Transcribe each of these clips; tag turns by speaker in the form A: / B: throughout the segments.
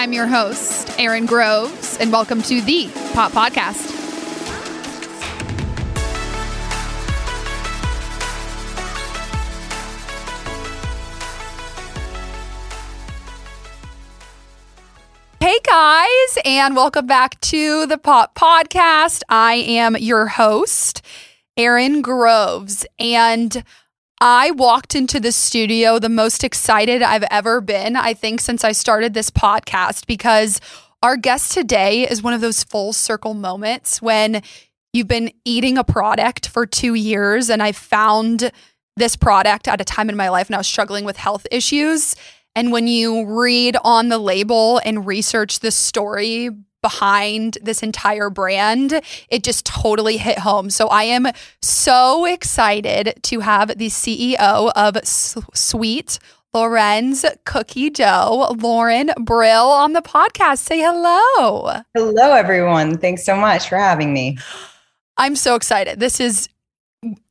A: I'm your host, Erin Groves, and welcome to the Pop Podcast. Hey guys, and welcome back to the Pop Podcast. I am your host, Erin Groves, and I walked into the studio the most excited I've ever been, I think, since I started this podcast, because our guest today is one of those full circle moments when you've been eating a product for two years, and I found this product at a time in my life and I was struggling with health issues. And when you read on the label and research the story behind this entire brand, it just totally hit home. So I am so excited to have the CEO of S- Sweet Loren's Cookie Dough, Loren Brill, on the podcast. Say hello.
B: Hello, everyone. Thanks so much for having me.
A: I'm so excited. This is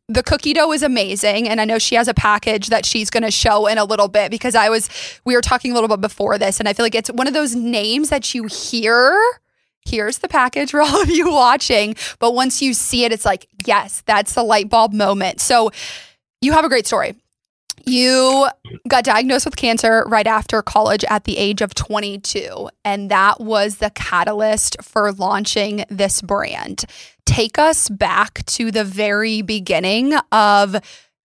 A: the cookie dough is amazing and i know she has a package that she's going to show in a little bit because i was we were talking a little bit before this and i feel like it's one of those names that you hear here's the package for all of you watching but once you see it it's like yes that's the light bulb moment. So you have a great story you got diagnosed with cancer right after college at the age of 22 and that was the catalyst for launching this brand. Take us back to the very beginning of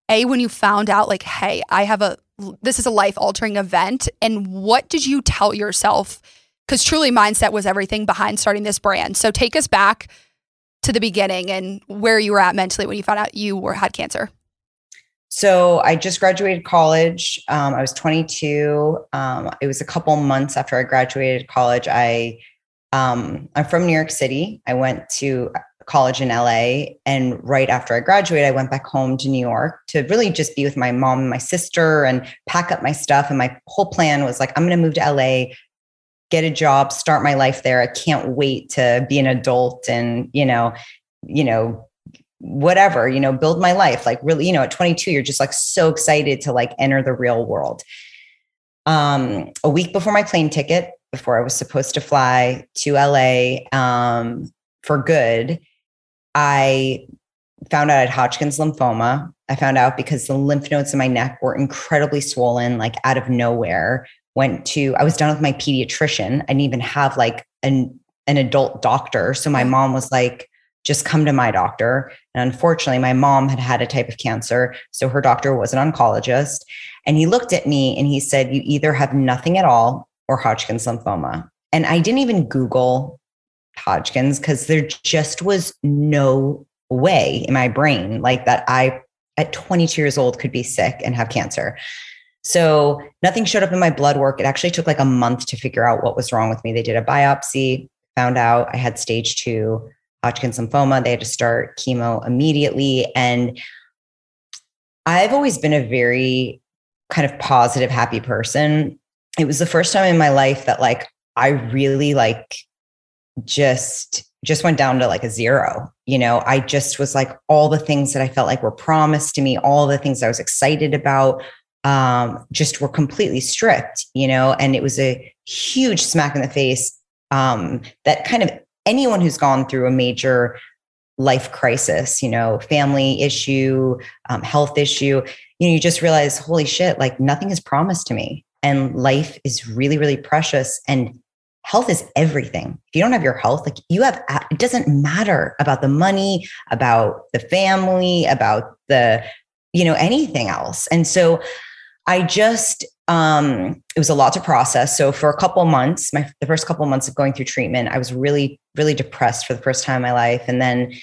A: a when you found out like hey i have a this is a life altering event and what did you tell yourself? Because truly mindset was everything behind starting this brand. So take us back to the beginning and where you were at mentally when you found out you were had cancer
B: so i just graduated college um, i was 22 um, it was a couple months after i graduated college i um, i'm from new york city i went to college in LA. And right after I graduated, I went back home to New York to really just be with my mom and my sister and pack up my stuff. And my whole plan was like, I'm going to move to LA, get a job, start my life there. I can't wait to be an adult and, you know, you know, whatever, you know, build my life. Like really, you know, at 22, you're just like so excited to like enter the real world. Um, a week before my plane ticket, before I was supposed to fly to LA um, for good, I found out I had Hodgkin's lymphoma. I found out because the lymph nodes in my neck were incredibly swollen, like out of nowhere. Went to, I was done with my pediatrician. I didn't even have like an, an adult doctor. So my mom was like, just come to my doctor. And unfortunately, my mom had had a type of cancer. So her doctor was an oncologist. And he looked at me and he said, You either have nothing at all or Hodgkin's lymphoma. And I didn't even Google Hodgkin's because there just was no way in my brain like that I at 22 years old could be sick and have cancer. So nothing showed up in my blood work. It actually took like a month to figure out what was wrong with me. They did a biopsy, found out I had stage two Hodgkin's lymphoma. They had to start chemo immediately. And I've always been a very kind of positive, happy person. It was the first time in my life that like I really like just just went down to like a zero. You know, I just was like all the things that I felt like were promised to me, all the things I was excited about, um, just were completely stripped, you know, and it was a huge smack in the face um, that kind of anyone who's gone through a major life crisis, you know, family issue, um, health issue, you know, you just realize, holy shit, like nothing is promised to me. And life is really, really precious. And health is everything. If you don't have your health, like you have, it doesn't matter about the money, about the family, about the, you know, anything else. And so I just, um, it was a lot to process. So for a couple months, my the first couple months of going through treatment, I was really, really depressed for the first time in my life. And then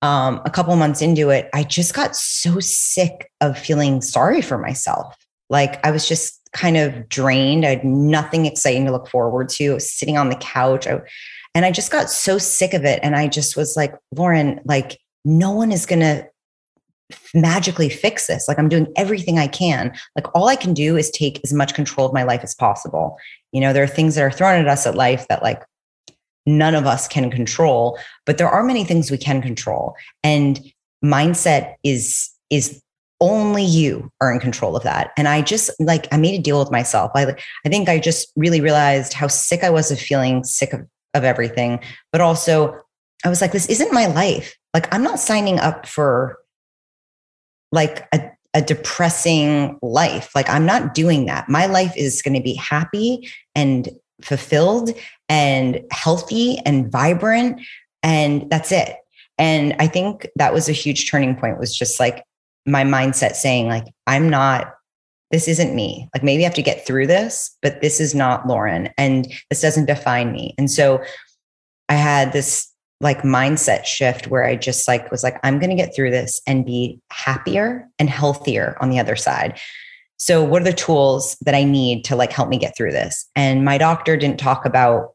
B: um, a couple months into it, I just got so sick of feeling sorry for myself. Like I was just kind of drained. I had nothing exciting to look forward to. Sitting on the couch. I, and I just got so sick of it. And I just was like, Loren, like, no one is to magically fix this. Like, I'm doing everything I can. Like, all I can do is take as much control of my life as possible. You know, there are things that are thrown at us at life that, like, none of us can control, but there are many things we can control. And mindset is, is only you are in control of that. And I just like, I made a deal with myself. I, I think I just really realized how sick I was of feeling sick of, of everything, but also I was like, this isn't my life. Like, I'm not signing up for like a, a depressing life. Like, I'm not doing that. My life is going to be happy and fulfilled and healthy and vibrant. And that's it. And I think that was a huge turning point was just like my mindset saying like, I'm not, this isn't me. Like maybe I have to get through this, but this is not Loren and this doesn't define me. And so I had this like mindset shift where I just like was like, I'm going to get through this and be happier and healthier on the other side. So what are the tools that I need to like help me get through this? And my doctor didn't talk about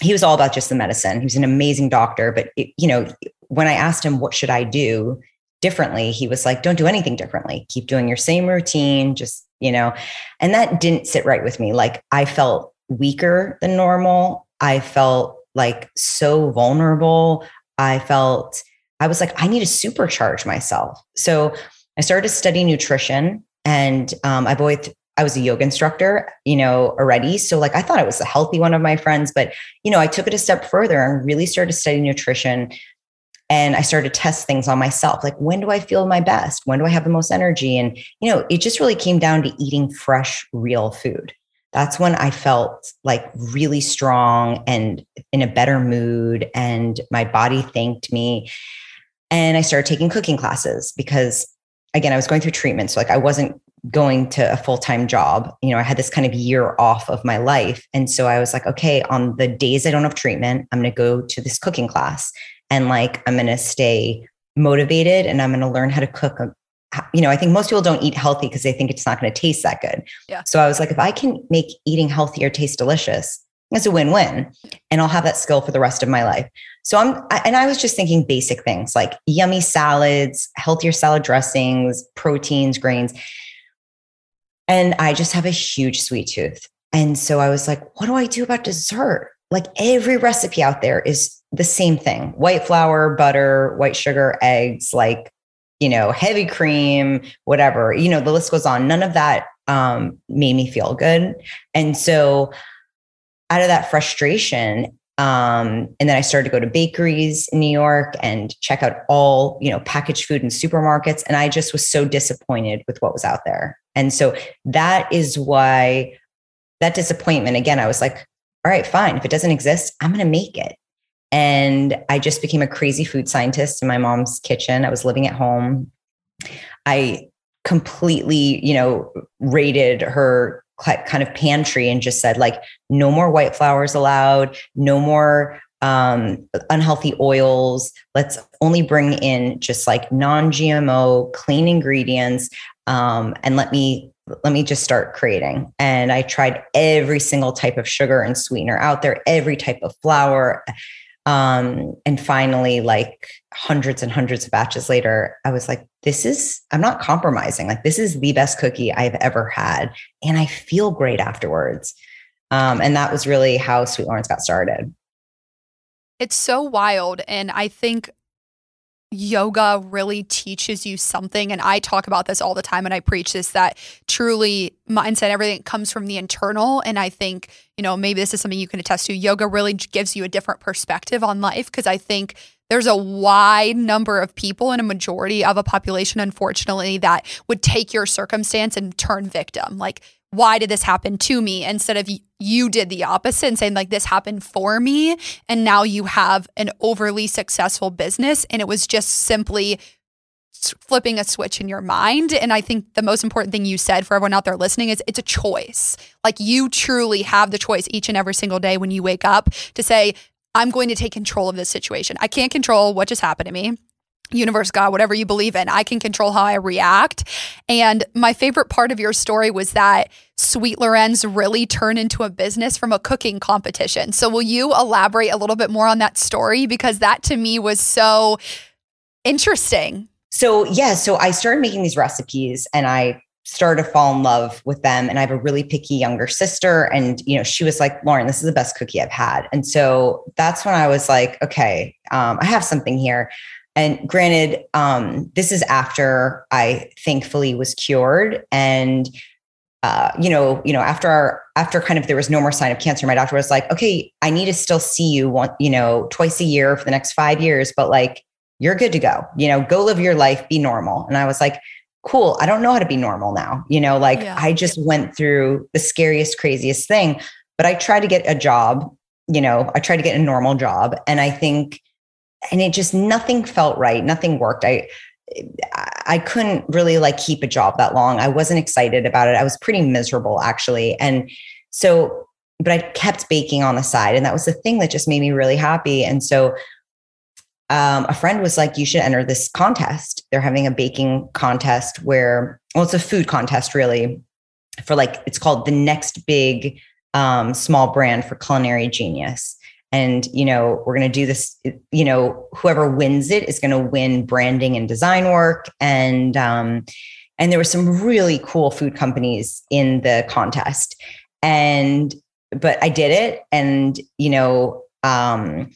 B: he was all about just the medicine. He was an amazing doctor, but it, you know, when I asked him what should I do differently, he was like, "Don't do anything differently. Keep doing your same routine, just, you know." And that didn't sit right with me. Like I felt weaker than normal. I felt like so vulnerable. I felt I was like, I need to supercharge myself. So I started to study nutrition and um, I've always I was a yoga instructor, you know, already. So like I thought I was a healthy one of my friends, but you know, I took it a step further and really started studying nutrition. And I started to test things on myself. Like, when do I feel my best? When do I have the most energy? And, you know, it just really came down to eating fresh, real food that's when I felt like really strong and in a better mood. And my body thanked me. And I started taking cooking classes because, again, I was going through treatment. So, like, I wasn't going to a full time job. You know, I had this kind of year off of my life. And so I was like, okay, on the days I don't have treatment, I'm going to go to this cooking class and like, I'm going to stay motivated and I'm going to learn how to cook uh, you know, I think most people don't eat healthy because they think it's not going to taste that good.
A: Yeah.
B: So I was like, if I can make eating healthier taste delicious, it's a win-win, and I'll have that skill for the rest of my life. So I'm, and I was just thinking basic things like yummy salads, healthier salad dressings, proteins, grains, and I just have a huge sweet tooth. And so I was like, what do I do about dessert? Like every recipe out there is the same thing white flour, butter, white sugar, eggs, like you know, heavy cream, whatever, you know, the list goes on. None of that um, made me feel good. And so out of that frustration, um, and then I started to go to bakeries in New York and check out all, you know, packaged food in supermarkets. And I just was so disappointed with what was out there. And so that is why that disappointment, again, I was like, all right, fine. If it doesn't exist, I'm going to make it. And I just became a crazy food scientist in my mom's kitchen. I was living at home. I completely, you know, raided her kind of pantry and just said like no more white flours allowed, no more um, unhealthy oils. Let's only bring in just like non-GMO, clean ingredients, um, and let me let me just start creating. And I tried every single type of sugar and sweetener out there, every type of flour, um, and finally, like hundreds and hundreds of batches later, I was like, this is, I'm not compromising. Like, this is the best cookie I've ever had. And I feel great afterwards. Um, and that was really how Sweet Loren's got started.
A: It's so wild. And I think yoga really teaches you something. And I talk about this all the time and I preach this that truly mindset, everything comes from the internal. And I think, you know, maybe this is something you can attest to. Yoga really gives you a different perspective on life because I think there's a wide number of people and a majority of a population, unfortunately, that would take your circumstance and turn victim. Like, why did this happen to me instead of you did the opposite and saying like this happened for me and now you have an overly successful business and it was just simply flipping a switch in your mind. And i think the most important thing you said for everyone out there listening is it's a choice. Like you truly have the choice each and every single day when you wake up to say i'm going to take control of this situation. I can't control what just happened to me universe, God, whatever you believe in. I can control how I react. And my favorite part of your story was that Sweet Loren's really turned into a business from a cooking competition. So, will you elaborate a little bit more on that story? Because that to me was so interesting.
B: So, yeah, so I started making these recipes and I started to fall in love with them and i have a really picky younger sister and you know she was like loren this is the best cookie i've had and so that's when i was like okay um, i have something here and granted, um, this is after I thankfully was cured and uh, you know, you know, after our, after kind of there was no more sign of cancer, my doctor was like, okay, I need to still see you one, you know, twice a year for the next five years, but like you're good to go. You know, go live your life, be normal. And I was like, cool. I don't know how to be normal now. You know, like yeah. I just went through the scariest, craziest thing, but I tried to get a job. You know, I tried to get a normal job, and I think, and it just nothing felt right. Nothing worked. I I couldn't really like keep a job that long. I wasn't excited about it. I was pretty miserable actually. And so, but I kept baking on the side. And that was the thing that just made me really happy. And so, um, a friend was like, You should enter this contest. They're having a baking contest where, well, it's a food contest really for like, it's called the next big um, small brand for culinary genius and you know we're going to do this you know whoever wins it is going to win branding and design work. And um and there were some really cool food companies in the contest. And but i did it and you know um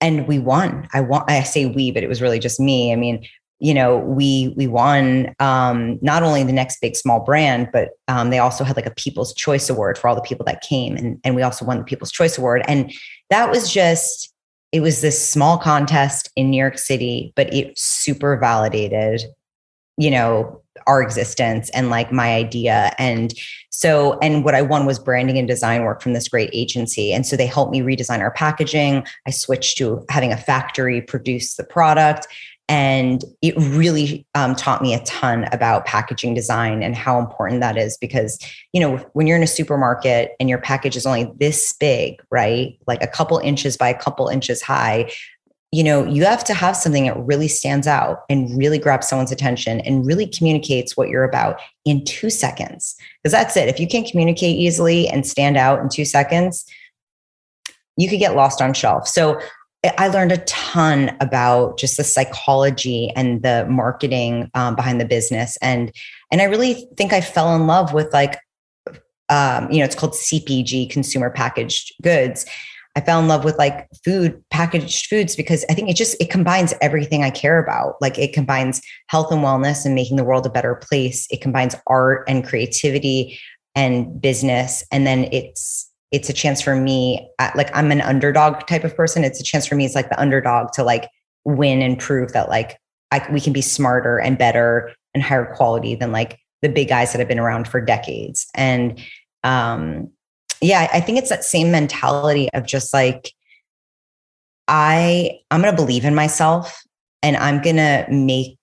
B: and we won. I want i say we but it was really just me. I mean you know we we won um, not only the next big small brand but um, they also had like a people's choice award for all the people that came and, and we also won the people's choice award. And that was just it was this small contest in new york city but it super validated you know our existence and like my idea. And so and what i won was branding and design work from this great agency. And so they helped me redesign our packaging. I switched to having a factory produce the product and it really um, taught me a ton about packaging design and how important that is because, you know, when you're in a supermarket and your package is only this big, right? Like a couple inches by a couple inches high, you know, you have to have something that really stands out and really grabs someone's attention and really communicates what you're about in two seconds. Because that's it. If you can't communicate easily and stand out in two seconds, you could get lost on shelf. So I learned a ton about just the psychology and the marketing um, behind the business, and and I really think I fell in love with like, um, you know, it's called CPG, consumer packaged goods. I fell in love with like food, packaged foods, because I think it just it combines everything I care about. Like it combines health and wellness and making the world a better place. It combines art and creativity and business, and then it's it's a chance for me like i'm an underdog type of person. It's a chance for me it's like the underdog to like win and prove that like I, we can be smarter and better and higher quality than like the big guys that have been around for decades. And um yeah i think it's that same mentality of just like i i'm to believe in myself and i'm to make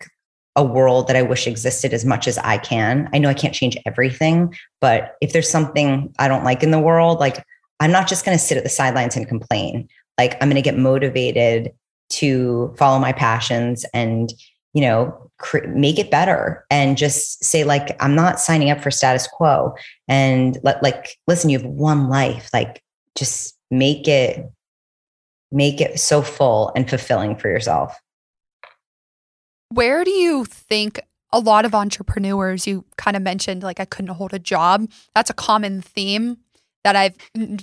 B: a world that I wish existed as much as I can. I know I can't change everything, but if there's something I don't like in the world, like I'm not just going to sit at the sidelines and complain. Like I'm going to get motivated to follow my passions and, you know, cr- make it better and just say like I'm not signing up for status quo and let like listen, you have one life, like just make it make it so full and fulfilling for yourself.
A: Where do you think a lot of entrepreneurs, you kind of mentioned like I couldn't hold a job. That's a common theme that I've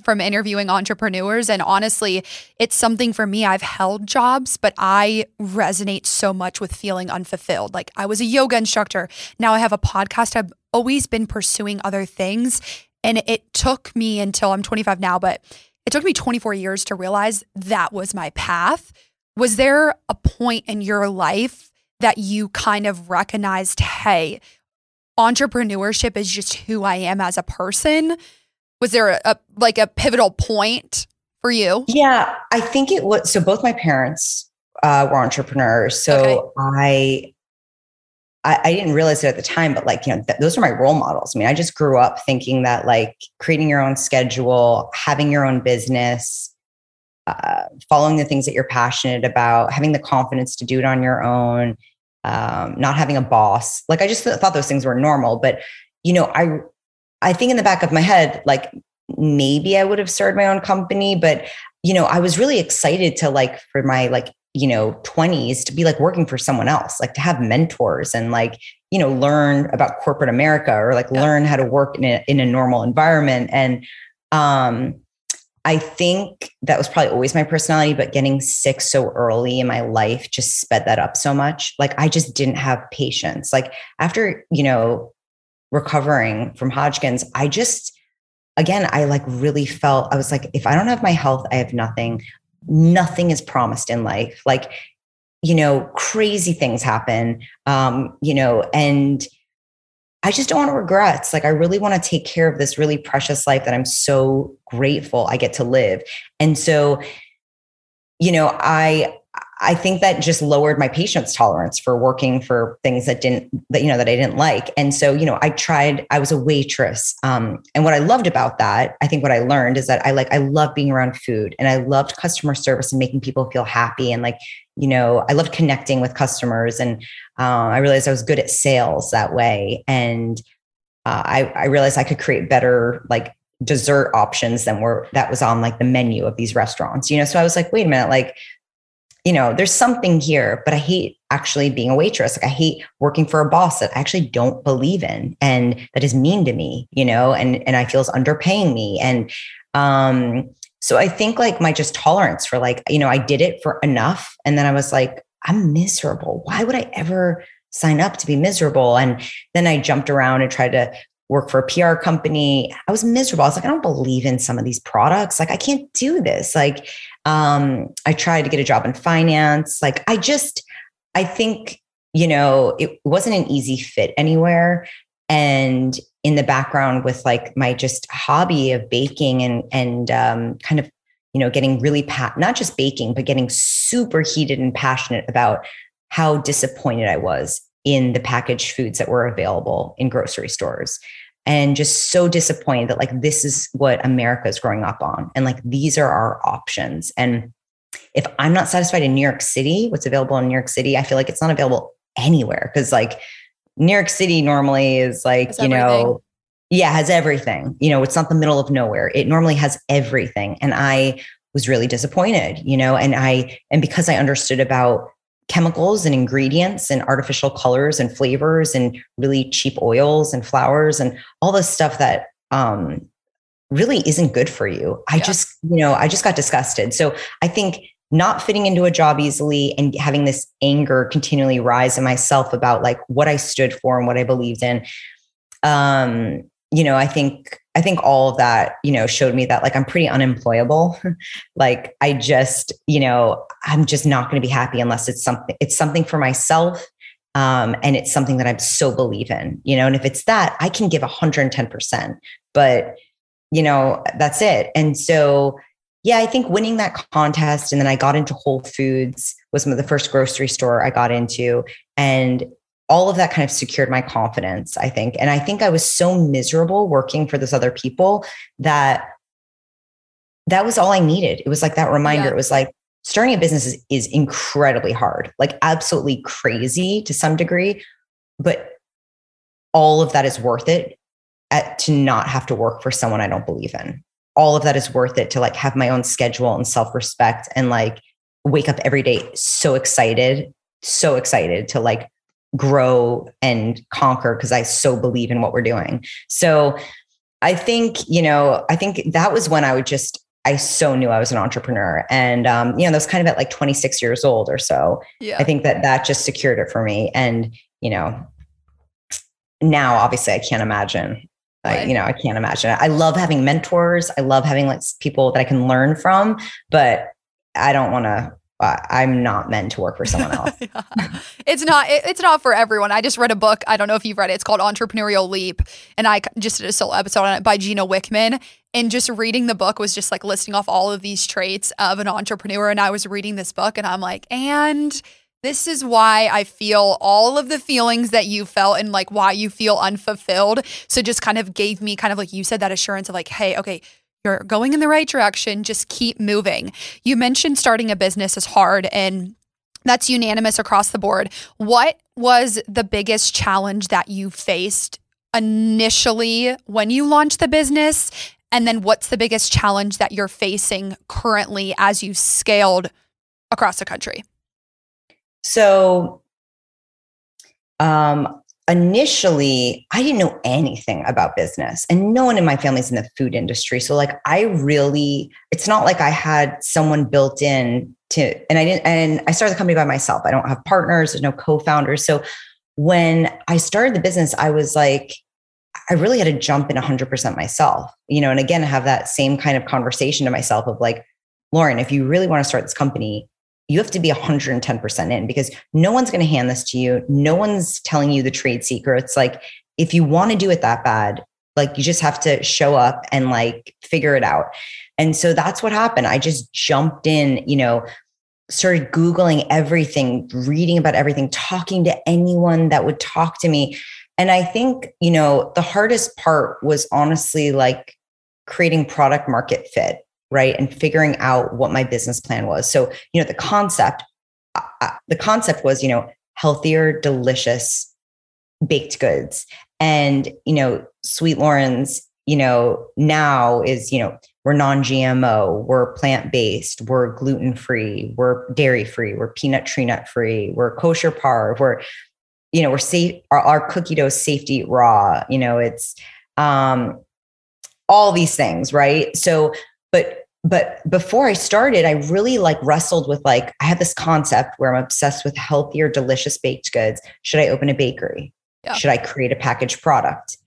A: from interviewing entrepreneurs. And honestly, it's something for me. I've held jobs, but I resonate so much with feeling unfulfilled. Like I was a yoga instructor. Now I have a podcast. I've always been pursuing other things. And it took me until I'm 25 now, but it took me 24 years to realize that was my path. Was there a point in your life that you kind of recognized, hey, entrepreneurship is just who I am as a person? Was there a, a like a pivotal point for you?
B: Yeah, I think it was. So both my parents uh, were entrepreneurs. So okay. I, I, I didn't realize it at the time, but like you know, th- those are my role models. I mean, I just grew up thinking that like creating your own schedule, having your own business, uh, following the things that you're passionate about, having the confidence to do it on your own, um, not having a boss. Like I just th- thought those things were normal. But you know, I I think in the back of my head, like maybe I would have started my own company, but you know, I was really excited to like for my like you know 20s to be like working for someone else like to have mentors and like you know learn about corporate america or like yeah. learn how to work in a, in a normal environment and um I think that was probably always my personality, but getting sick so early in my life just sped that up so much. Like I just didn't have patience. Like after, you know, recovering from Hodgkin's, I just, again, I like really felt, I was like, if I don't have my health, I have nothing. Nothing is promised in life. Like, you know, crazy things happen, um, you know, and, I just don't want regrets. Like, I really want to take care of this really precious life that I'm so grateful I get to live. And so, you know, I, I think that just lowered my patience tolerance for working for things that didn't that you know that I didn't like. And so, you know, I tried I was a waitress. Um and what I loved about that, I think what I learned is that I like I love being around food and I loved customer service and making people feel happy and like, you know, I loved connecting with customers and um, I realized I was good at sales that way and uh, I, I realized I could create better like dessert options than were that was on like the menu of these restaurants you know so i was like wait a minute like you know, there's something here, but I hate actually being a waitress. Like I hate working for a boss that I actually don't believe in and that is mean to me, you know, and and I feel is underpaying me. And um, so I think like my just tolerance for like, you know, I did it for enough. And then I was like, I'm miserable. Why would I ever sign up to be miserable? And then I jumped around and tried to work for a PR company. I was miserable. I was like, I don't believe in some of these products. Like, I can't do this. Like, um, I tried to get a job in finance. Like, I just, I think, you know, it wasn't an easy fit anywhere. And in the background with like my just hobby of baking and and um, kind of you know getting really pat not just baking but getting super heated and passionate about how disappointed I was in the packaged foods that were available in grocery stores and just so disappointed that like this is what America is growing up on. And like these are our options. And if I'm not satisfied in New York City, what's available in New York City, I feel like it's not available anywhere because like New York City normally is like, you know, yeah, has everything. You know, it's not the middle of nowhere. It normally has everything. And I was really disappointed, you know, and I, and because I understood about chemicals and ingredients and artificial colors and flavors and really cheap oils and flours and all this stuff that um, really isn't good for you. I yeah. just, you know, I just got disgusted. So I think not fitting into a job easily and having this anger continually rise in myself about like what I stood for and what I believed in. Um, you know, I think I think all of that, you know, showed me that like I'm pretty unemployable. like I just, you know, I'm just not going to be happy unless it's something it's something for myself um, and it's something that I'm so believe in, you know, and if it's that, I can give 110%, but you know, that's it. And so, yeah, I think winning that contest and then I got into Whole Foods was one of the first grocery store I got into and all of that kind of secured my confidence, I think. And I think I was so miserable working for those other people that that was all I needed. It was like that reminder. Yeah. It was like starting a business is, is incredibly hard, like absolutely crazy to some degree, but all of that is worth it at, to not have to work for someone I don't believe in. All of that is worth it to like have my own schedule and self respect and like wake up every day so excited, so excited to like grow and conquer because I so believe in what we're doing. So I think, you know, I think that was when I would just, I so knew I was an entrepreneur. And, um, you know, that was kind of at like 26 years old or so. Yeah. I think that that just secured it for me. And, you know, now obviously I can't imagine. Right. you know, I can't imagine. I love having mentors. I love having like people that I can learn from, but I don't want to I'm not meant to work for someone else.
A: yeah. It's not. It, it's not for everyone. I just read a book. I don't know if you've read it. It's called Entrepreneurial Leap, and I just did a solo episode on it by Gino Wickman. And just reading the book was just like listing off all of these traits of an entrepreneur. And I was reading this book, and I'm like, and this is why I feel all of the feelings that you felt and like why you feel unfulfilled. So just kind of gave me kind of like you said that assurance of like, hey, okay, you're going in the right direction. Just keep moving. You mentioned starting a business is hard and that's unanimous across the board. What was the biggest challenge that you faced initially when you launched the business? And then what's the biggest challenge that you're facing currently as you scaled across the country?
B: So, um, initially I didn't know anything about business and no one in my family's in the food industry. So like I really it's not like I had someone built in to and I didn't and I started the company by myself. I don't have partners, there's no co-founders. So when I started the business, I was like I really had to jump in 100% myself. You know, and again have that same kind of conversation to myself of like Loren, if you really want to start this company, you have to be 110% in because no one's going to hand this to you. No one's telling you the trade secrets. Like, if you want to do it that bad, like you just have to show up and like figure it out. And so that's what happened. I just jumped in, you know, started Googling everything, reading about everything, talking to anyone that would talk to me. And I think, you know, the hardest part was honestly like creating product market fit right? And figuring out what my business plan was. So you know the concept uh, uh, the concept was you know healthier delicious baked goods. And you know sweet loren's you know now is you know we're non-gmo we're plant-based we're gluten-free we're dairy-free we're peanut tree nut free we're kosher parve we're you know we're safe our, our cookie dough safety raw you know it's um all these things right? So but but before I started, I really like wrestled with like, I have this concept where I'm obsessed with healthier, delicious baked goods. Should I open a bakery? Yeah. Should I create a packaged product?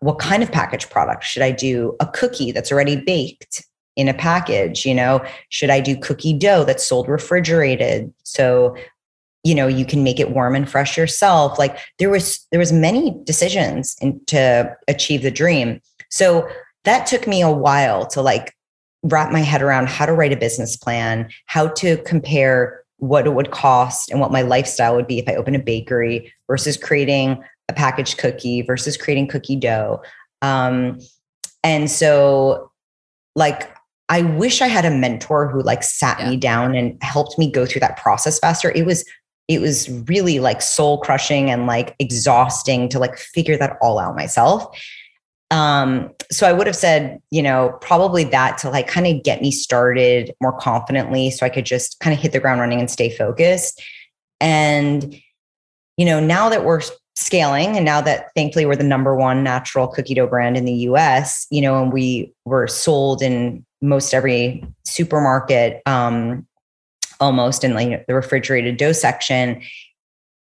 B: What kind of packaged product? Should I do a cookie that's already baked in a package? You know, should I do cookie dough that's sold refrigerated? So, you know, you can make it warm and fresh yourself. Like there was, there was many decisions in, to achieve the dream. So that took me a while to like wrap my head around how to write a business plan, how to compare what it would cost and what my lifestyle would be if I open a bakery versus creating a packaged cookie versus creating cookie dough. Um, and so, like, I wish I had a mentor who like sat yeah. me down and helped me go through that process faster. It was it was really like soul crushing and like exhausting to like figure that all out myself um so i would have said you know probably that to like kind of get me started more confidently so i could just kind of hit the ground running and stay focused. And you know now that we're scaling and now that thankfully we're the number one natural cookie dough brand in the us you know and we were sold in most every supermarket um almost in like the refrigerated dough section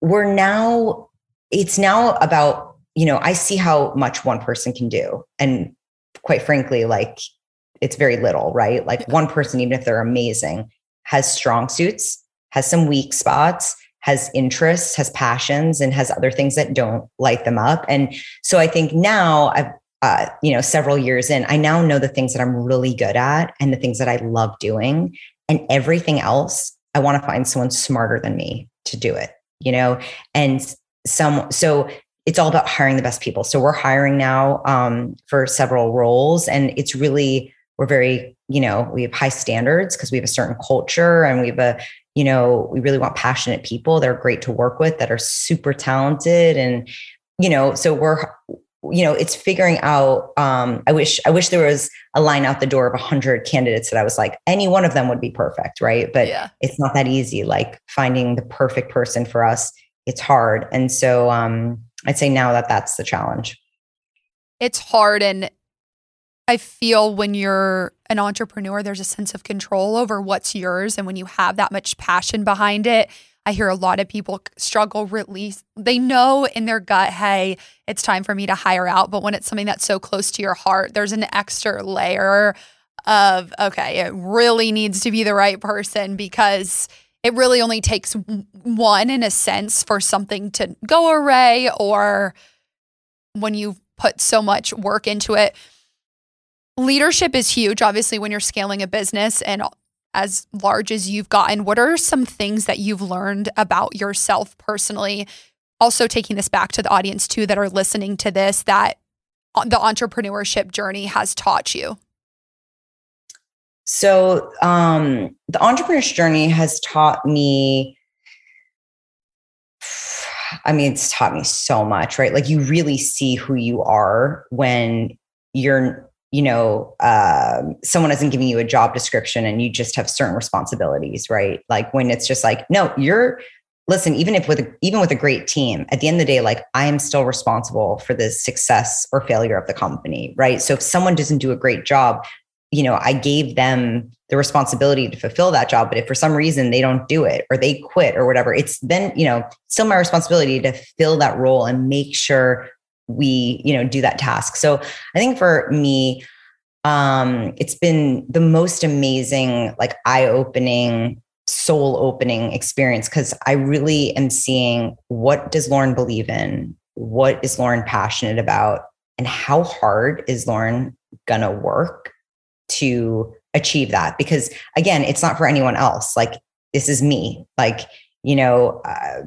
B: we're now it's now about you know, I see how much one person can do. And quite frankly, like it's very little, right? Like one person, even if they're amazing, has strong suits, has some weak spots, has interests, has passions, and has other things that don't light them up. And so I think now I've, uh, you know, several years in, I now know the things that I'm really good at and the things that I love doing. And everything else, I want to find someone smarter than me to do it, you know? And some, so it's all about hiring the best people. So we're hiring now um, for several roles, and it's really we're very you know we have high standards because we have a certain culture and we have a you know we really want passionate people that are great to work with that are super talented and you know so we're you know it's figuring out um i wish i wish there was a line out the door of 100 candidates that i was like any one of them would be perfect right but yeah. it's not that easy like finding the perfect person for us it's hard and so um I'd say now that that's the challenge.
A: It's hard. And I feel when you're an entrepreneur, there's a sense of control over what's yours. And when you have that much passion behind it, I hear a lot of people struggle release. They know in their gut, hey, it's time for me to hire out. But when it's something that's so close to your heart, there's an extra layer of, okay, it really needs to be the right person because it really only takes one in a sense for something to go array or when you put so much work into it. Leadership is huge, obviously, when you're scaling a business and as large as you've gotten. What are some things that you've learned about yourself personally? Also, taking this back to the audience too that are listening to this, that uh, the entrepreneurship journey has taught you.
B: So um, the entrepreneur's journey has taught me. I mean, it's taught me so much, right? Like you really see who you are when you're, you know, uh, someone isn't giving you a job description and you just have certain responsibilities, right? Like when it's just like, no, you're listen, even if with even with a great team, at the end of the day, like I am still responsible for the success or failure of the company, right? So if someone doesn't do a great job, you know, I gave them the responsibility to fulfill that job. But if for some reason they don't do it or they quit or whatever, it's then, you know, still my responsibility to fill that role and make sure we, you know, do that task. So I think for me, um, it's been the most amazing, like eye opening soul opening experience because I really am seeing what does Loren believe in? What is Loren passionate about? And how hard is Loren gonna work to achieve that? Because again, it's not for anyone else. Like this is me. Like, you know, uh,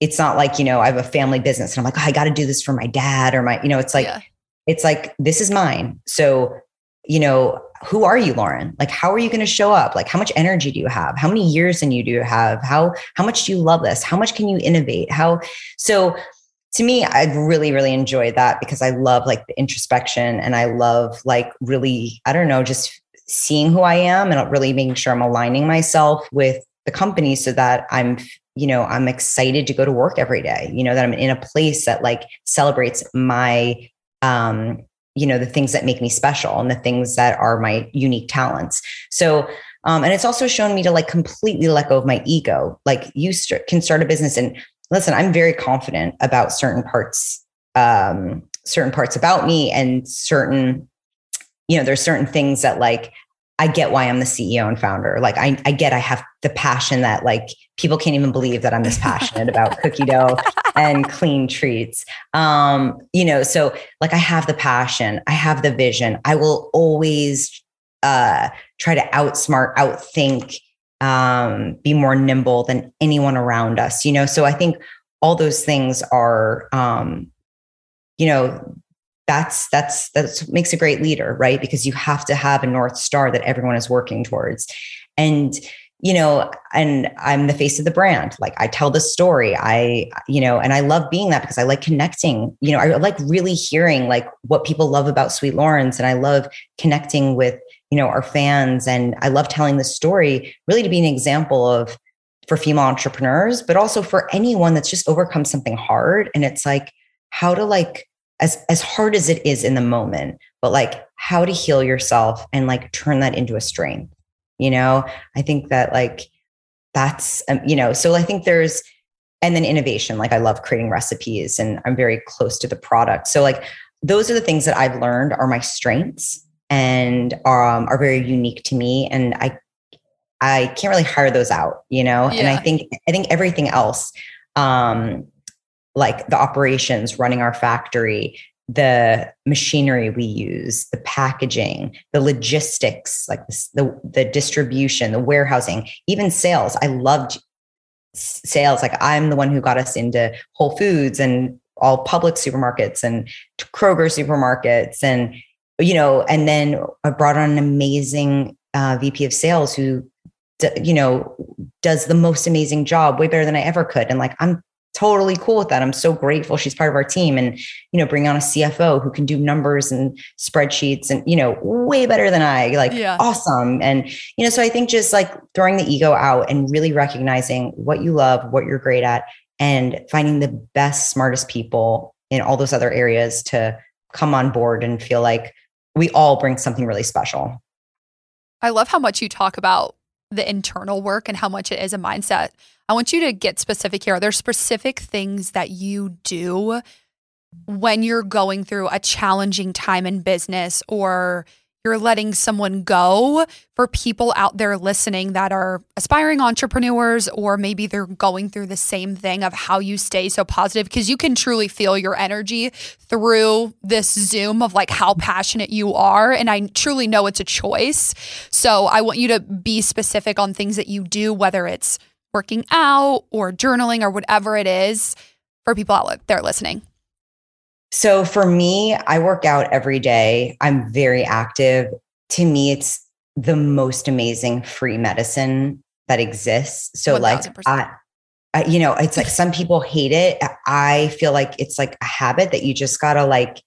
B: it's not like, you know, I have a family business and I'm like, oh, I got to do this for my dad or my, you know, it's like, yeah. it's like, this is mine. So, you know, who are you loren like how are you going to show up like how much energy do you have how many years in you do you have how how much do you love this how much can you innovate how so to me i really really enjoyed that because i love like the introspection and i love like really i don't know just seeing who i am and really making sure i'm aligning myself with the company so that i'm you know i'm excited to go to work every day you know that i'm in a place that like celebrates my um you know the things that make me special and the things that are my unique talents. So um, and it's also shown me to like completely let go of my ego. Like you st- can start a business and listen i'm very confident about certain parts um, certain parts about me and certain you know there's certain things that like I get why I'm the CEO and founder. Like I, I get I have the passion that like people can't even believe that I'm this passionate about cookie dough and clean treats. Um, you know, so like I have the passion, I have the vision. I will always uh try to outsmart, outthink, um, be more nimble than anyone around us, you know. So I think all those things are um, you know, that's that's that's makes a great leader right? Because you have to have a north star that everyone is working towards. And you know and i'm the face of the brand. Like i tell the story. I you know and i love being that because i like connecting. You know i like really hearing like what people love about sweet loren's and i love connecting with you know our fans. And i love telling the story really to be an example of for female entrepreneurs but also for anyone that's just overcome something hard. And it's like how to like as as hard as it is in the moment but like how to heal yourself and like turn that into a strength you know? I think that like that's um, you know so i think there's and then innovation. Like i love creating recipes and i'm very close to the product. So like those are the things that i've learned are my strengths and um, are very unique to me and i i can't really hire those out you know? Yeah. and i think i think everything else um like the operations running our factory the machinery we use the packaging the logistics like the, the distribution the warehousing even sales. I loved sales. Like i'm the one who got us into whole foods and all Publix supermarkets and kroger supermarkets and you know and then i brought on an amazing uh, vp of sales who you know does the most amazing job way better than i ever could and like i'm totally cool with that. I'm so grateful she's part of our team and, you know, bring on a CFO who can do numbers and spreadsheets and, you know, way better than I like yeah. awesome. And, you know, so I think just like throwing the ego out and really recognizing what you love, what you're great at and finding the best, smartest people in all those other areas to come on board and feel like we all bring something really special.
A: I love how much you talk about the internal work and how much it is a mindset. I want you to get specific here. Are there specific things that you do when you're going through a challenging time in business or you're letting someone go for people out there listening that are aspiring entrepreneurs or maybe they're going through the same thing of how you stay so positive because you can truly feel your energy through this zoom of like how passionate you are and I truly know it's a choice. So I want you to be specific on things that you do whether it's working out or journaling or whatever it is for people out there listening.
B: So for me, I work out every day. I'm very active. To me, it's the most amazing free medicine that exists. So 1, like I, I, you know, it's like some people hate it. I feel like it's like a habit that you just gotta like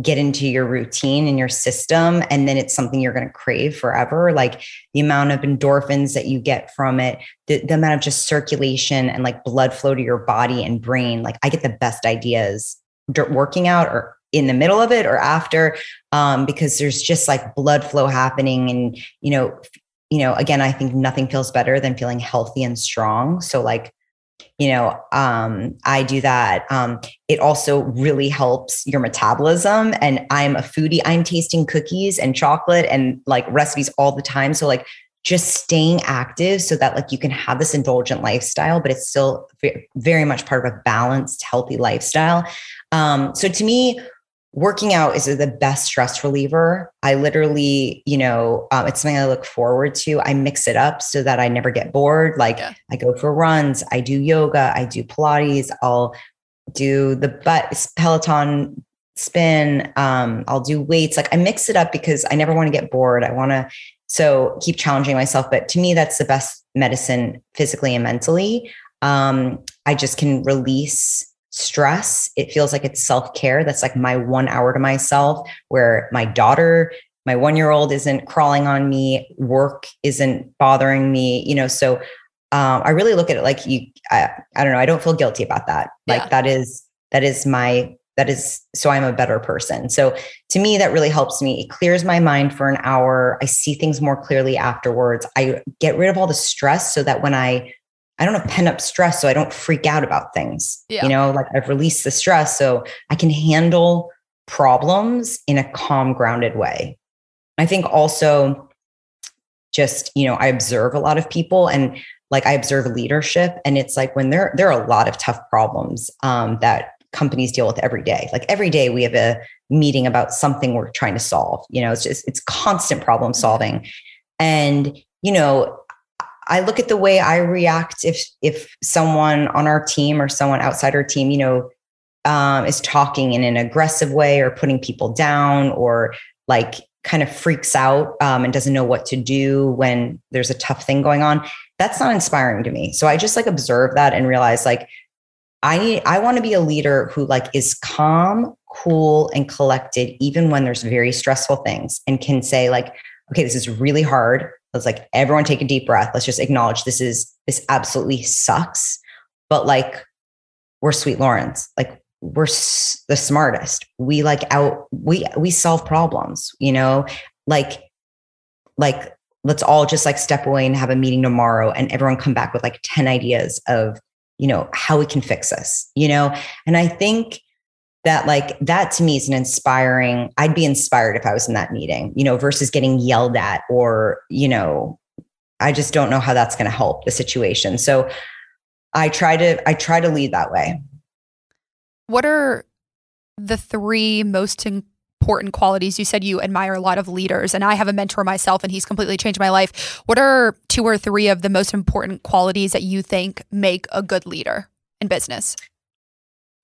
B: get into your routine and your system and then it's something you're going to crave forever like the amount of endorphins that you get from it the, the amount of just circulation and like blood flow to your body and brain like i get the best ideas working out or in the middle of it or after um, because there's just like blood flow happening and you know you know again i think nothing feels better than feeling healthy and strong. So like you know um, i do that. Um, it also really helps your metabolism and i'm a foodie. I'm tasting cookies and chocolate and like recipes all the time. So like just staying active so that like you can have this indulgent lifestyle but it's still very much part of a balanced healthy lifestyle um, so to me working out is the best stress reliever. I literally, you know, um, it's something I look forward to. I mix it up so that I never get bored. Like yeah. I go for runs, I do yoga, I do Pilates, I'll do the butt Peloton spin, um, I'll do weights. Like I mix it up because I never want to get bored. I want to so keep challenging myself. But to me, that's the best medicine physically and mentally. Um, I just can release stress. It feels like it's self care. That's like my one hour to myself where my daughter, my one year old isn't crawling on me, work isn't bothering me, you know. So um, I really look at it like you, I, I don't know, I don't feel guilty about that. Like yeah. that is, that is my, that is so I'm a better person. So to me, that really helps me. It clears my mind for an hour. I see things more clearly afterwards. I get rid of all the stress so that when I I don't have pent up stress, so I don't freak out about things. Yeah. You know, like I've released the stress so I can handle problems in a calm, grounded way. I think also just, you know, I observe a lot of people and like I observe leadership and it's like when there there are a lot of tough problems um, that companies deal with every day. Like every day we have a meeting about something we're trying to solve. You know, it's just it's constant problem solving. And you know, I look at the way I react if if someone on our team or someone outside our team, you know, um, is talking in an aggressive way or putting people down or like kind of freaks out um, and doesn't know what to do when there's a tough thing going on. That's not inspiring to me. So I just like observe that and realize like I need I want to be a leader who like is calm, cool, and collected even when there's very stressful things and can say like, okay, this is really hard Let's like, everyone take a deep breath. Let's just acknowledge this is, this absolutely sucks. But like, we're Sweet Loren's. Like, we're s- the smartest. We like out, we, we solve problems, you know, like, like, let's all just like step away and have a meeting tomorrow and everyone come back with like 10 ideas of, you know, how we can fix this, you know? And I think, that like that to me is an inspiring i'd be inspired if i was in that meeting you know versus getting yelled at or you know i just don't know how that's going to help the situation. So i try to i try to lead that way.
A: What are the three most important qualities? You said you admire a lot of leaders and i have a mentor myself and he's completely changed my life. What are two or three of the most important qualities that you think make a good leader in business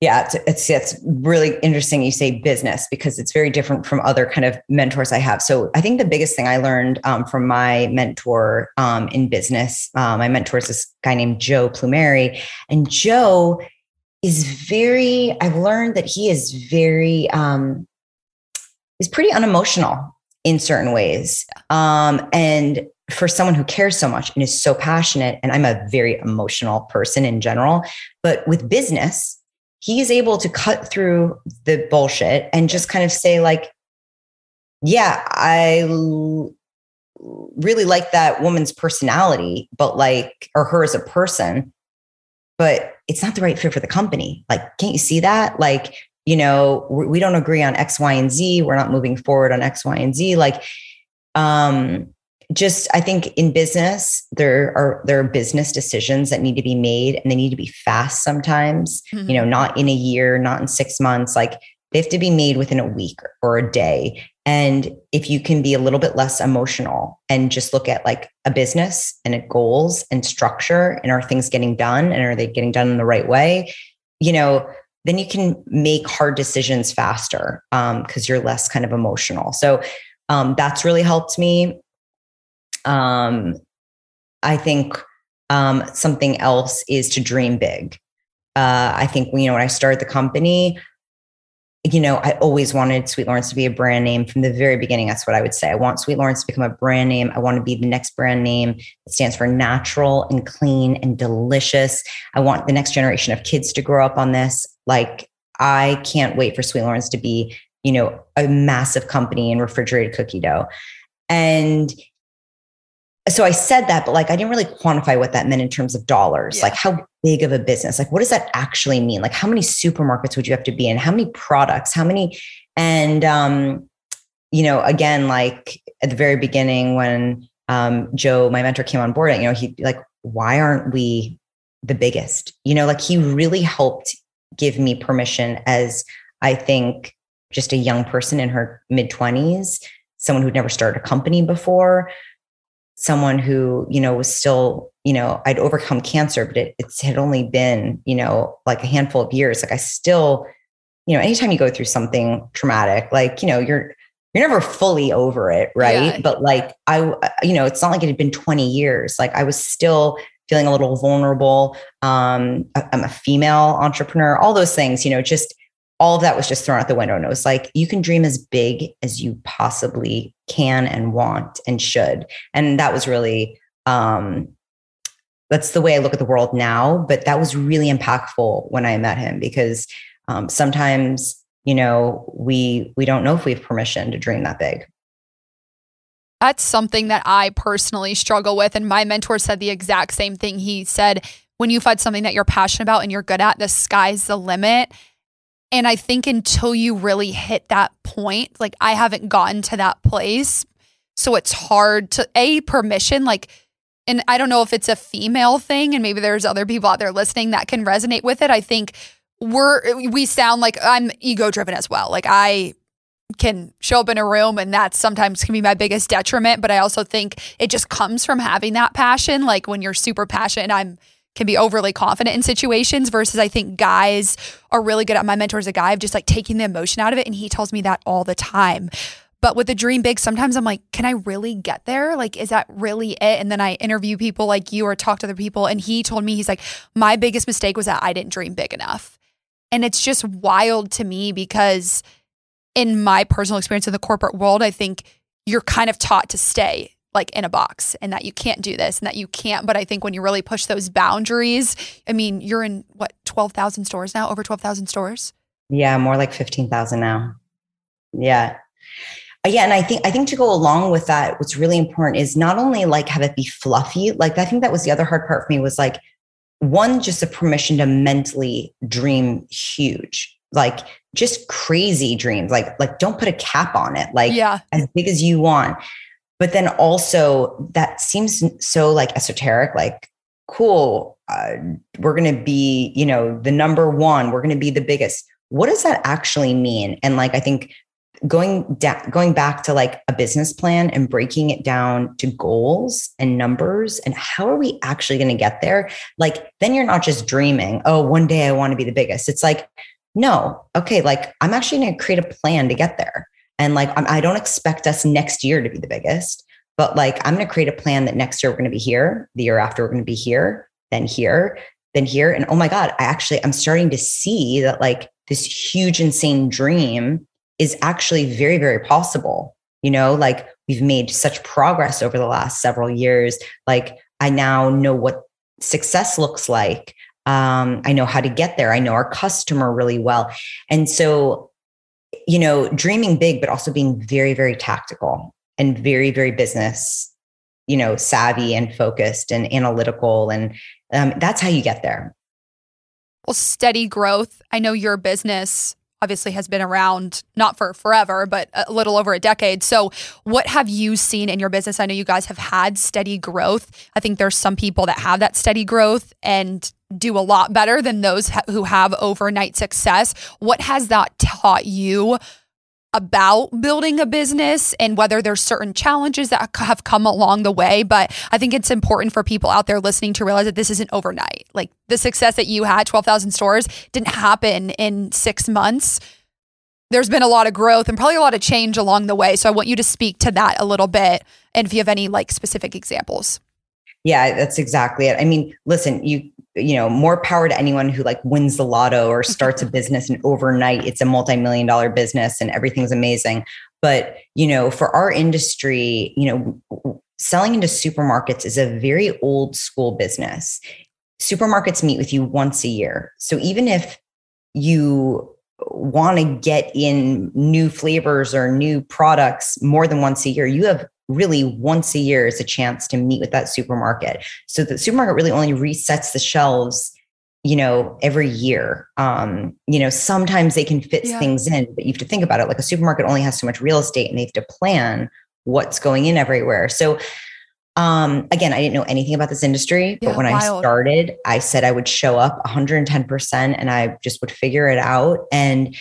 B: yeah, it's, it's, it's really interesting you say business because it's very different from other kind of mentors I have. So I think the biggest thing I learned um, from my mentor um, in business, uh, my mentor is this guy named Joe Plumeri, and Joe is very. I've learned that he is very. Um, he's pretty unemotional in certain ways, um, and for someone who cares so much and is so passionate, and I'm a very emotional person in general, but with business he is able to cut through the bullshit and just kind of say like yeah i l- really like that woman's personality but like or her as a person but it's not the right fit for the company. Like can't you see that? Like you know we don't agree on x y and z. We're not moving forward on x y and z. Like um just i think in business there are there are business decisions that need to be made and they need to be fast sometimes mm-hmm. you know not in a year not in 6 months like they have to be made within a week or a day. And if you can be a little bit less emotional and just look at like a business and at goals and structure and are things getting done and are they getting done in the right way you know then you can make hard decisions faster because um, you're less kind of emotional. So um, that's really helped me um, I think um, something else is to dream big. Uh, I think you know when I started the company, you know, I always wanted Sweet Loren's to be a brand name from the very beginning. That's what I would say. I want Sweet Loren's to become a brand name. I want to be the next brand name that stands for natural and clean and delicious. I want the next generation of kids to grow up on this. Like, I can't wait for Sweet Loren's to be, you know, a massive company in refrigerated cookie dough. And so I said that, but like I didn't really quantify what that meant in terms of dollars. Yeah. Like how big of a business? Like what does that actually mean? Like how many supermarkets would you have to be in? How many products? How many? And um, you know, again, like at the very beginning when um, Joe, my mentor, came on board, you know, he like, why aren't we the biggest? You know, like he really helped give me permission as I think just a young person in her mid twenties, someone who'd never started a company before someone who you know was still you know i'd overcome cancer but it it's had only been you know like a handful of years. Like i still you know anytime you go through something traumatic like you know you're you're never fully over it right? Yeah. but like i you know it's not like it had been 20 years. Like i was still feeling a little vulnerable. Um i'm a female entrepreneur all those things you know just all of that was just thrown out the window. And it was like, you can dream as big as you possibly can and want and should. And that was really, um, that's the way I look at the world now. But that was really impactful when I met him because um, sometimes, you know, we we don't know if we have permission to dream that big.
A: That's something that I personally struggle with. And my mentor said the exact same thing. He said, when you find something that you're passionate about and you're good at, the sky's the limit. And I think until you really hit that point, like I haven't gotten to that place. So it's hard to a permission, like, and I don't know if it's a female thing, and maybe there's other people out there listening that can resonate with it. I think we're we sound like I'm ego driven as well. Like I can show up in a room and that sometimes can be my biggest detriment, but I also think it just comes from having that passion. Like when you're super passionate, I'm can be overly confident in situations versus I think guys are really good at my mentor is a guy of just like taking the emotion out of it. And he tells me that all the time. But with the dream big, sometimes I'm like, can I really get there? Like, is that really it? And then I interview people like you or talk to other people. And he told me, he's like, my biggest mistake was that I didn't dream big enough. And it's just wild to me because in my personal experience in the corporate world, I think you're kind of taught to stay like in a box and that you can't do this and that you can't. But I think when you really push those boundaries, I mean, you're in what, 12,000 stores now, over 12,000 stores?
B: Yeah, more like 15,000 now. Yeah. Uh, yeah, and I think I think to go along with that, what's really important is not only like have it be fluffy. Like I think that was the other hard part for me was like one, just a permission to mentally dream huge, like just crazy dreams. Like like don't put a cap on it. Like yeah. as big as you want but then also that seems so like esoteric like cool uh, we're going to be you know the number one we're going to be the biggest. What does that actually mean? And like i think going da- going back to like a business plan and breaking it down to goals and numbers and how are we actually going to get there? Like then you're not just dreaming oh one day i want to be the biggest. It's like no okay like i'm actually going to create a plan to get there and like, I don't expect us next year to be the biggest, but like, I'm going to create a plan that next year we're going to be here, the year after we're going to be here, then here, then here. And oh my God, I actually, I'm starting to see that like this huge, insane dream is actually very, very possible. You know, like we've made such progress over the last several years. Like, I now know what success looks like. Um, I know how to get there. I know our customer really well. And so you know, dreaming big, but also being very, very tactical and very, very business, you know, savvy and focused and analytical. And um, that's how you get there.
A: Well, steady growth. I know your business obviously has been around not for forever, but a little over a decade. So, what have you seen in your business? I know you guys have had steady growth. I think there's some people that have that steady growth and do a lot better than those who have overnight success. What has that taught you? about building a business and whether there's certain challenges that have come along the way. But I think it's important for people out there listening to realize that this isn't overnight. Like the success that you had, 12,000 stores, didn't happen in six months. There's been a lot of growth and probably a lot of change along the way. So I want you to speak to that a little bit and if you have any like specific examples.
B: Yeah, that's exactly it. I mean, listen, you you know, more power to anyone who like wins the lotto or starts a business and overnight it's a multi-million dollar business and everything's amazing. But, you know, for our industry, you know, selling into supermarkets is a very old school business. Supermarkets meet with you once a year. So even if you want to get in new flavors or new products more than once a year, you have really once a year is a chance to meet with that supermarket. So the supermarket really only resets the shelves, you know, every year. Um, you know, sometimes they can fit yeah. things in, but you have to think about it. Like a supermarket only has so much real estate and they have to plan what's going in everywhere. So um, again, I didn't know anything about this industry, yeah, but when wild. I started, I said I would show up 110% and I just would figure it out. And,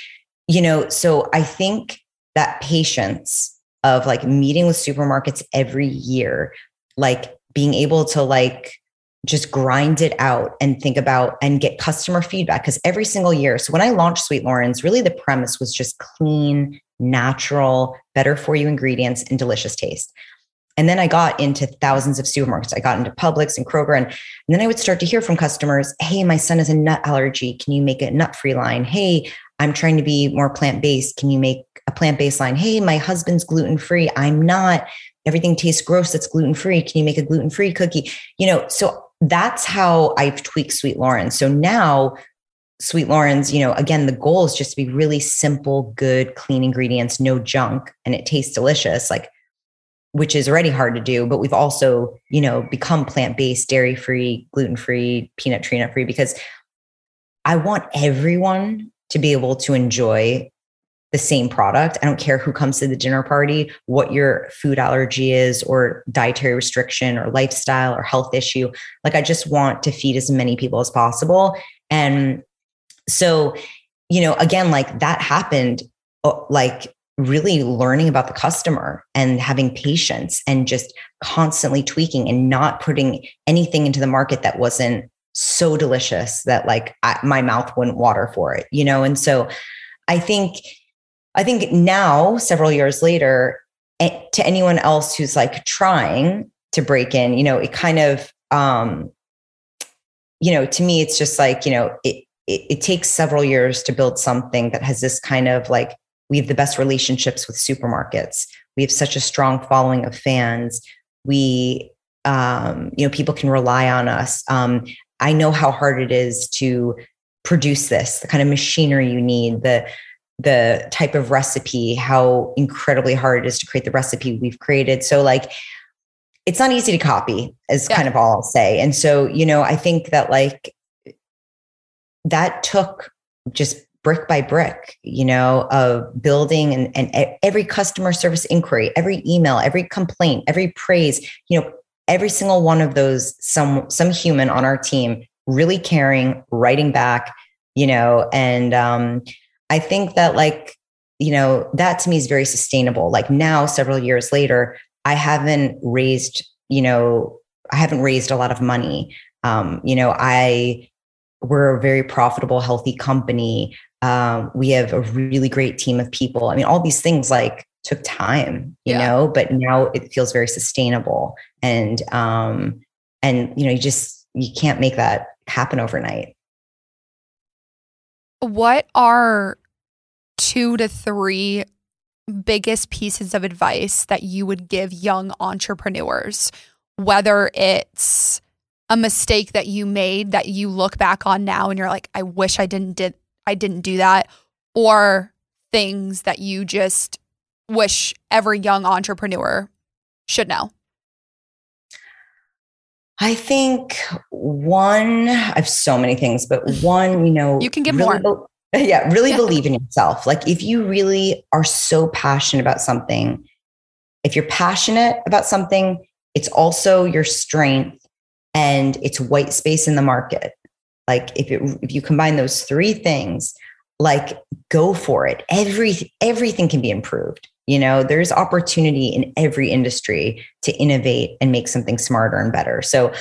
B: you know, so I think that patience of like meeting with supermarkets every year, like being able to like just grind it out and think about and get customer feedback because every single year. So when I launched Sweet Loren's, really the premise was just clean, natural, better for you ingredients and delicious taste. And then I got into thousands of supermarkets. I got into Publix and Kroger. And, and, then I would start to hear from customers Hey, my son has a nut allergy. Can you make a nut free line? Hey, I'm trying to be more plant based. Can you make a plant based line? Hey, my husband's gluten free. I'm not. Everything tastes gross that's gluten free. Can you make a gluten free cookie? You know, so that's how I've tweaked Sweet Loren. So now, Sweet Loren's, you know, again, the goal is just to be really simple, good, clean ingredients, no junk, and it tastes delicious. Like, which is already hard to do, but we've also, you know, become plant based, dairy free, gluten free, peanut tree nut free because I want everyone to be able to enjoy the same product. I don't care who comes to the dinner party, what your food allergy is, or dietary restriction, or lifestyle, or health issue. Like, I just want to feed as many people as possible. And so, you know, again, like that happened, uh, like really learning about the customer and having patience and just constantly tweaking and not putting anything into the market that wasn't so delicious that like I, my mouth wouldn't water for it, you know? And so I think, I think now, several years later, to anyone else who's like trying to break in, you know, it kind of, um, you know, to me, it's just like, you know, it, it, it takes several years to build something that has this kind of like, we have the best relationships with supermarkets. We have such a strong following of fans. We, um, you know, people can rely on us. Um, I know how hard it is to produce this, the kind of machinery you need, the the type of recipe, how incredibly hard it is to create the recipe we've created. So like it's not easy to copy, is yeah. kind of all I'll say. And so, you know, I think that like that took just brick by brick, you know, of building and, and every customer service inquiry, every email, every complaint, every praise, you know, every single one of those some some human on our team really caring writing back you know and um i think that like you know that to me is very sustainable like now several years later i haven't raised you know i haven't raised a lot of money um you know i we're a very profitable healthy company um, we have a really great team of people i mean all these things like took time, you yeah. know, but now it feels very sustainable. And um and you know, you just you can't make that happen overnight.
A: What are two to three biggest pieces of advice that you would give young entrepreneurs, whether it's a mistake that you made that you look back on now and you're like, I wish I didn't did I didn't do that, or things that you just wish every young entrepreneur should know?
B: I think one, I have so many things, but one, you know,
A: you can give really more.
B: Be- yeah, really yeah. believe in yourself. Like if you really are so passionate about something, if you're passionate about something, it's also your strength and it's white space in the market. Like if it, if you combine those three things, like go for it. Every everything can be improved. You know, there's opportunity in every industry to innovate and make something smarter and better. So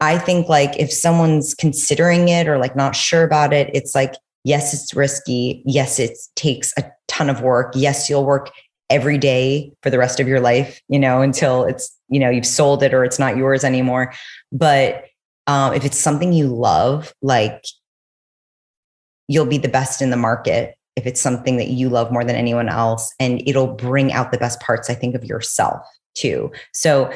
B: I think like if someone's considering it or like not sure about it, it's like, yes, it's risky. Yes, it takes a ton of work. Yes, you'll work every day for the rest of your life, you know, until it's you know you've sold it or it's not yours anymore but um, if it's something you love like you'll be the best in the market if it's something that you love more than anyone else and it'll bring out the best parts i think of yourself too. So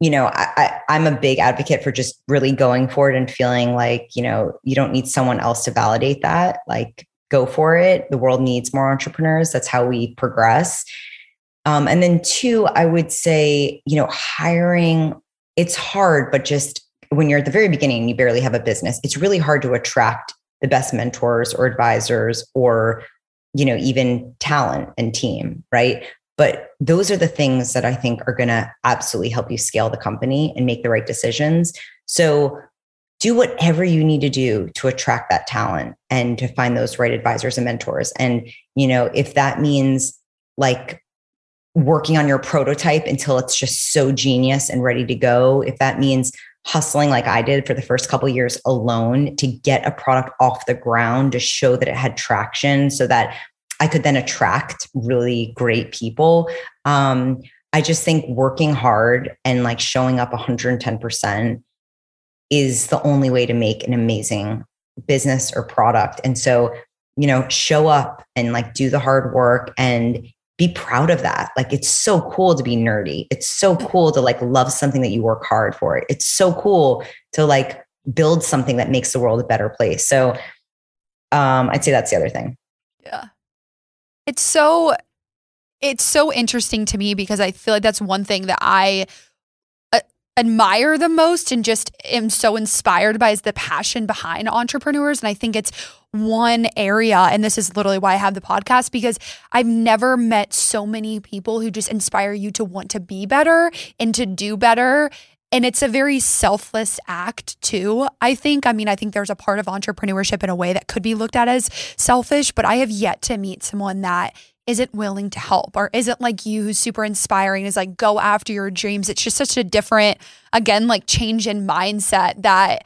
B: you know I, I am a big advocate for just really going for it and feeling like you know you don't need someone else to validate that. Like go for it. The world needs more entrepreneurs. That's how we progress. Um, and then two i would say you know hiring it's hard but just when you're at the very beginning you barely have a business it's really hard to attract the best mentors or advisors or you know even talent and team right? But those are the things that i think are going to absolutely help you scale the company and make the right decisions. So do whatever you need to do to attract that talent and to find those right advisors and mentors. And you know if that means like working on your prototype until it's just so genius and ready to go if that means hustling like I did for the first couple years alone to get a product off the ground to show that it had traction so that I could then attract really great people. Um, I just think working hard and like showing up 110% is the only way to make an amazing business or product. And so, you know, show up and like do the hard work and be proud of that. Like it's so cool to be nerdy. It's so cool to like love something that you work hard for. It's so cool to like build something that makes the world a better place. So um I'd say that's the other thing.
A: Yeah. It's so it's so interesting to me because I feel like that's one thing that I admire the most and just am so inspired by is the passion behind entrepreneurs. And I think it's one area, and this is literally why I have the podcast, because I've never met so many people who just inspire you to want to be better and to do better. And it's a very selfless act, too. I think. I mean, I think there's a part of entrepreneurship in a way that could be looked at as selfish, but I have yet to meet someone that isn't willing to help or isn't like you who's super inspiring is like go after your dreams it's just such a different again like change in mindset that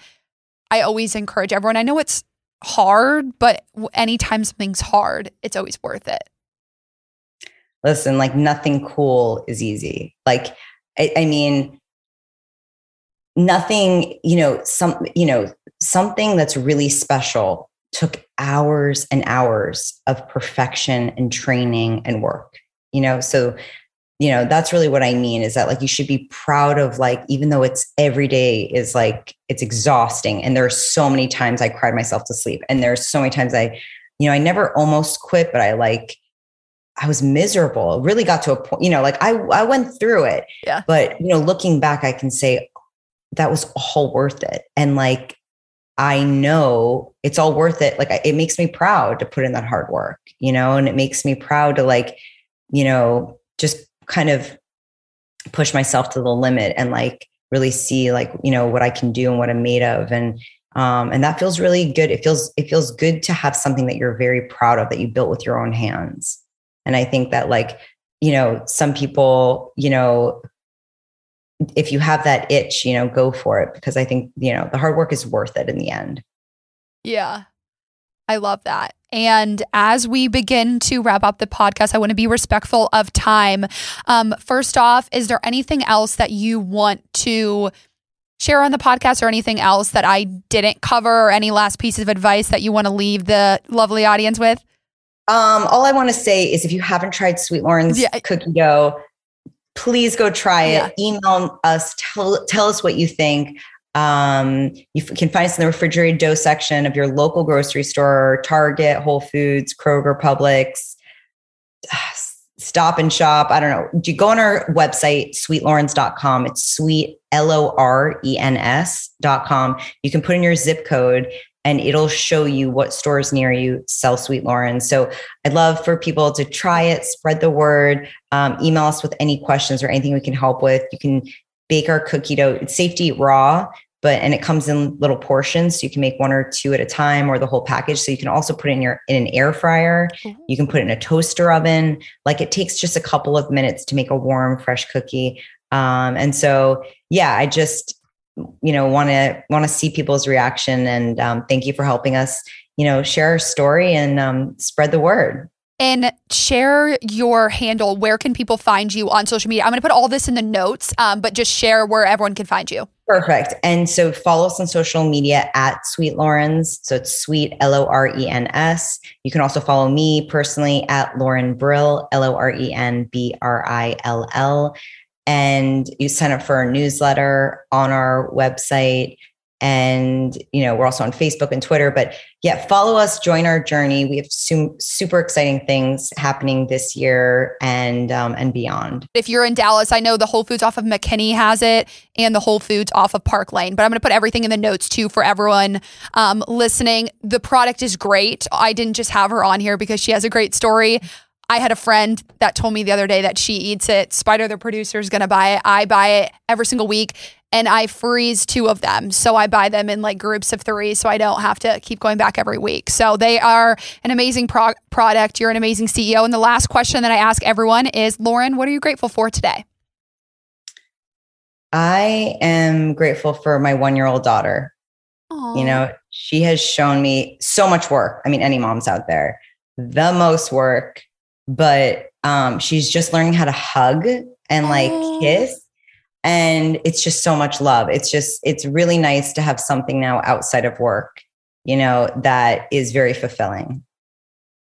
A: i always encourage everyone i know it's hard but anytime something's hard it's always worth it
B: listen like nothing cool is easy like I, I mean nothing you know some you know something that's really special took hours and hours of perfection and training and work you know? So you know that's really what i mean is that like you should be proud of like even though it's every day is like it's exhausting and there are so many times i cried myself to sleep and there's so many times i you know i never almost quit but i like i was miserable it really got to a point you know like i i went through it.
A: Yeah.
B: But you know looking back i can say that was all worth it and like I know it's all worth it. Like it makes me proud to put in that hard work, you know, and it makes me proud to like, you know, just kind of push myself to the limit and like really see like, you know, what I can do and what I'm made of. And um, and that feels really good. It feels it feels good to have something that you're very proud of that you built with your own hands. And I think that like, you know, some people, you know, if you have that itch, you know, go for it because I think, you know, the hard work is worth it in the end.
A: Yeah. I love that. And as we begin to wrap up the podcast, I want to be respectful of time. Um, first off, is there anything else that you want to share on the podcast or anything else that I didn't cover or any last piece of advice that you want to leave the lovely audience with?
B: Um, all I want to say is if you haven't tried Sweet Loren's yeah. cookie dough, please go try it. Yeah. Email us, tell, tell us what you think. Um, you can find us in the refrigerated dough section of your local grocery store, Target, Whole Foods, Kroger, Publix, Stop and Shop. I don't know. Do you go on our website, sweetlorens.com? It's sweet, L O R E N S.com. You can put in your zip code and it'll show you what stores near you sell Sweet Loren. So I'd love for people to try it, spread the word, um, email us with any questions or anything we can help with. You can bake our cookie dough. It's safe to eat raw, but and it comes in little portions, so you can make one or two at a time or the whole package. So you can also put it in your in an air fryer. Mm-hmm. You can put it in a toaster oven. Like it takes just a couple of minutes to make a warm, fresh cookie. Um, and so yeah, I just you know want to want to see people's reaction and um, thank you for helping us you know share our story and um, spread the word
A: and share your handle. Where can people find you on social media? I'm going to put all this in the notes, um, but just share where everyone can find you.
B: Perfect. And so follow us on social media at Sweet lorens So it's sweet, L O R E N S. You can also follow me personally at loren Brill, L And you sign up for our newsletter on our website. And you know we're also on facebook and twitter but yeah follow us join our journey. We have some super exciting things happening this year and um, and beyond.
A: If you're in dallas i know the whole foods off of mckinney has it and the whole foods off of park lane but i'm going to put everything in the notes too for everyone um, listening. The product is great. I didn't just have her on here because she has a great story I had a friend that told me the other day that she eats it. Spider, the producer, is going to buy it. I buy it every single week and I freeze two of them. So I buy them in like groups of three so I don't have to keep going back every week. So they are an amazing pro- product. You're an amazing CEO. And the last question that I ask everyone is Loren, what are you grateful for today?
B: I am grateful for my one year old daughter. Aww. You know, she has shown me so much work. I mean, any moms out there, the most work, but um, she's just learning how to hug and like Aww. kiss and it's just so much love it's just it's really nice to have something now outside of work you know that is very fulfilling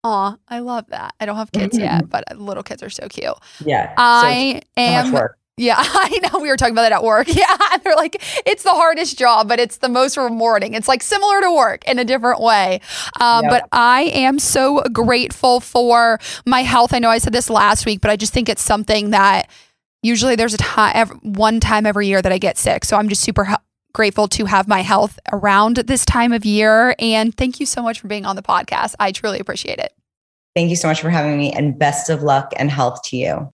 A: Aw, I love that. I don't have kids mm-hmm. yet, but little kids are so cute.
B: Yeah.
A: I so am. Yeah, I know. We were talking about that at work. Yeah. They're like, it's the hardest job, but it's the most rewarding. It's like similar to work in a different way. Um, yep. But I am so grateful for my health. I know I said this last week, but I just think it's something that usually there's a time one time every year that I get sick. So I'm just super he- grateful to have my health around this time of year and thank you so much for being on the podcast. I truly appreciate it.
B: Thank you so much for having me and best of luck and health to you.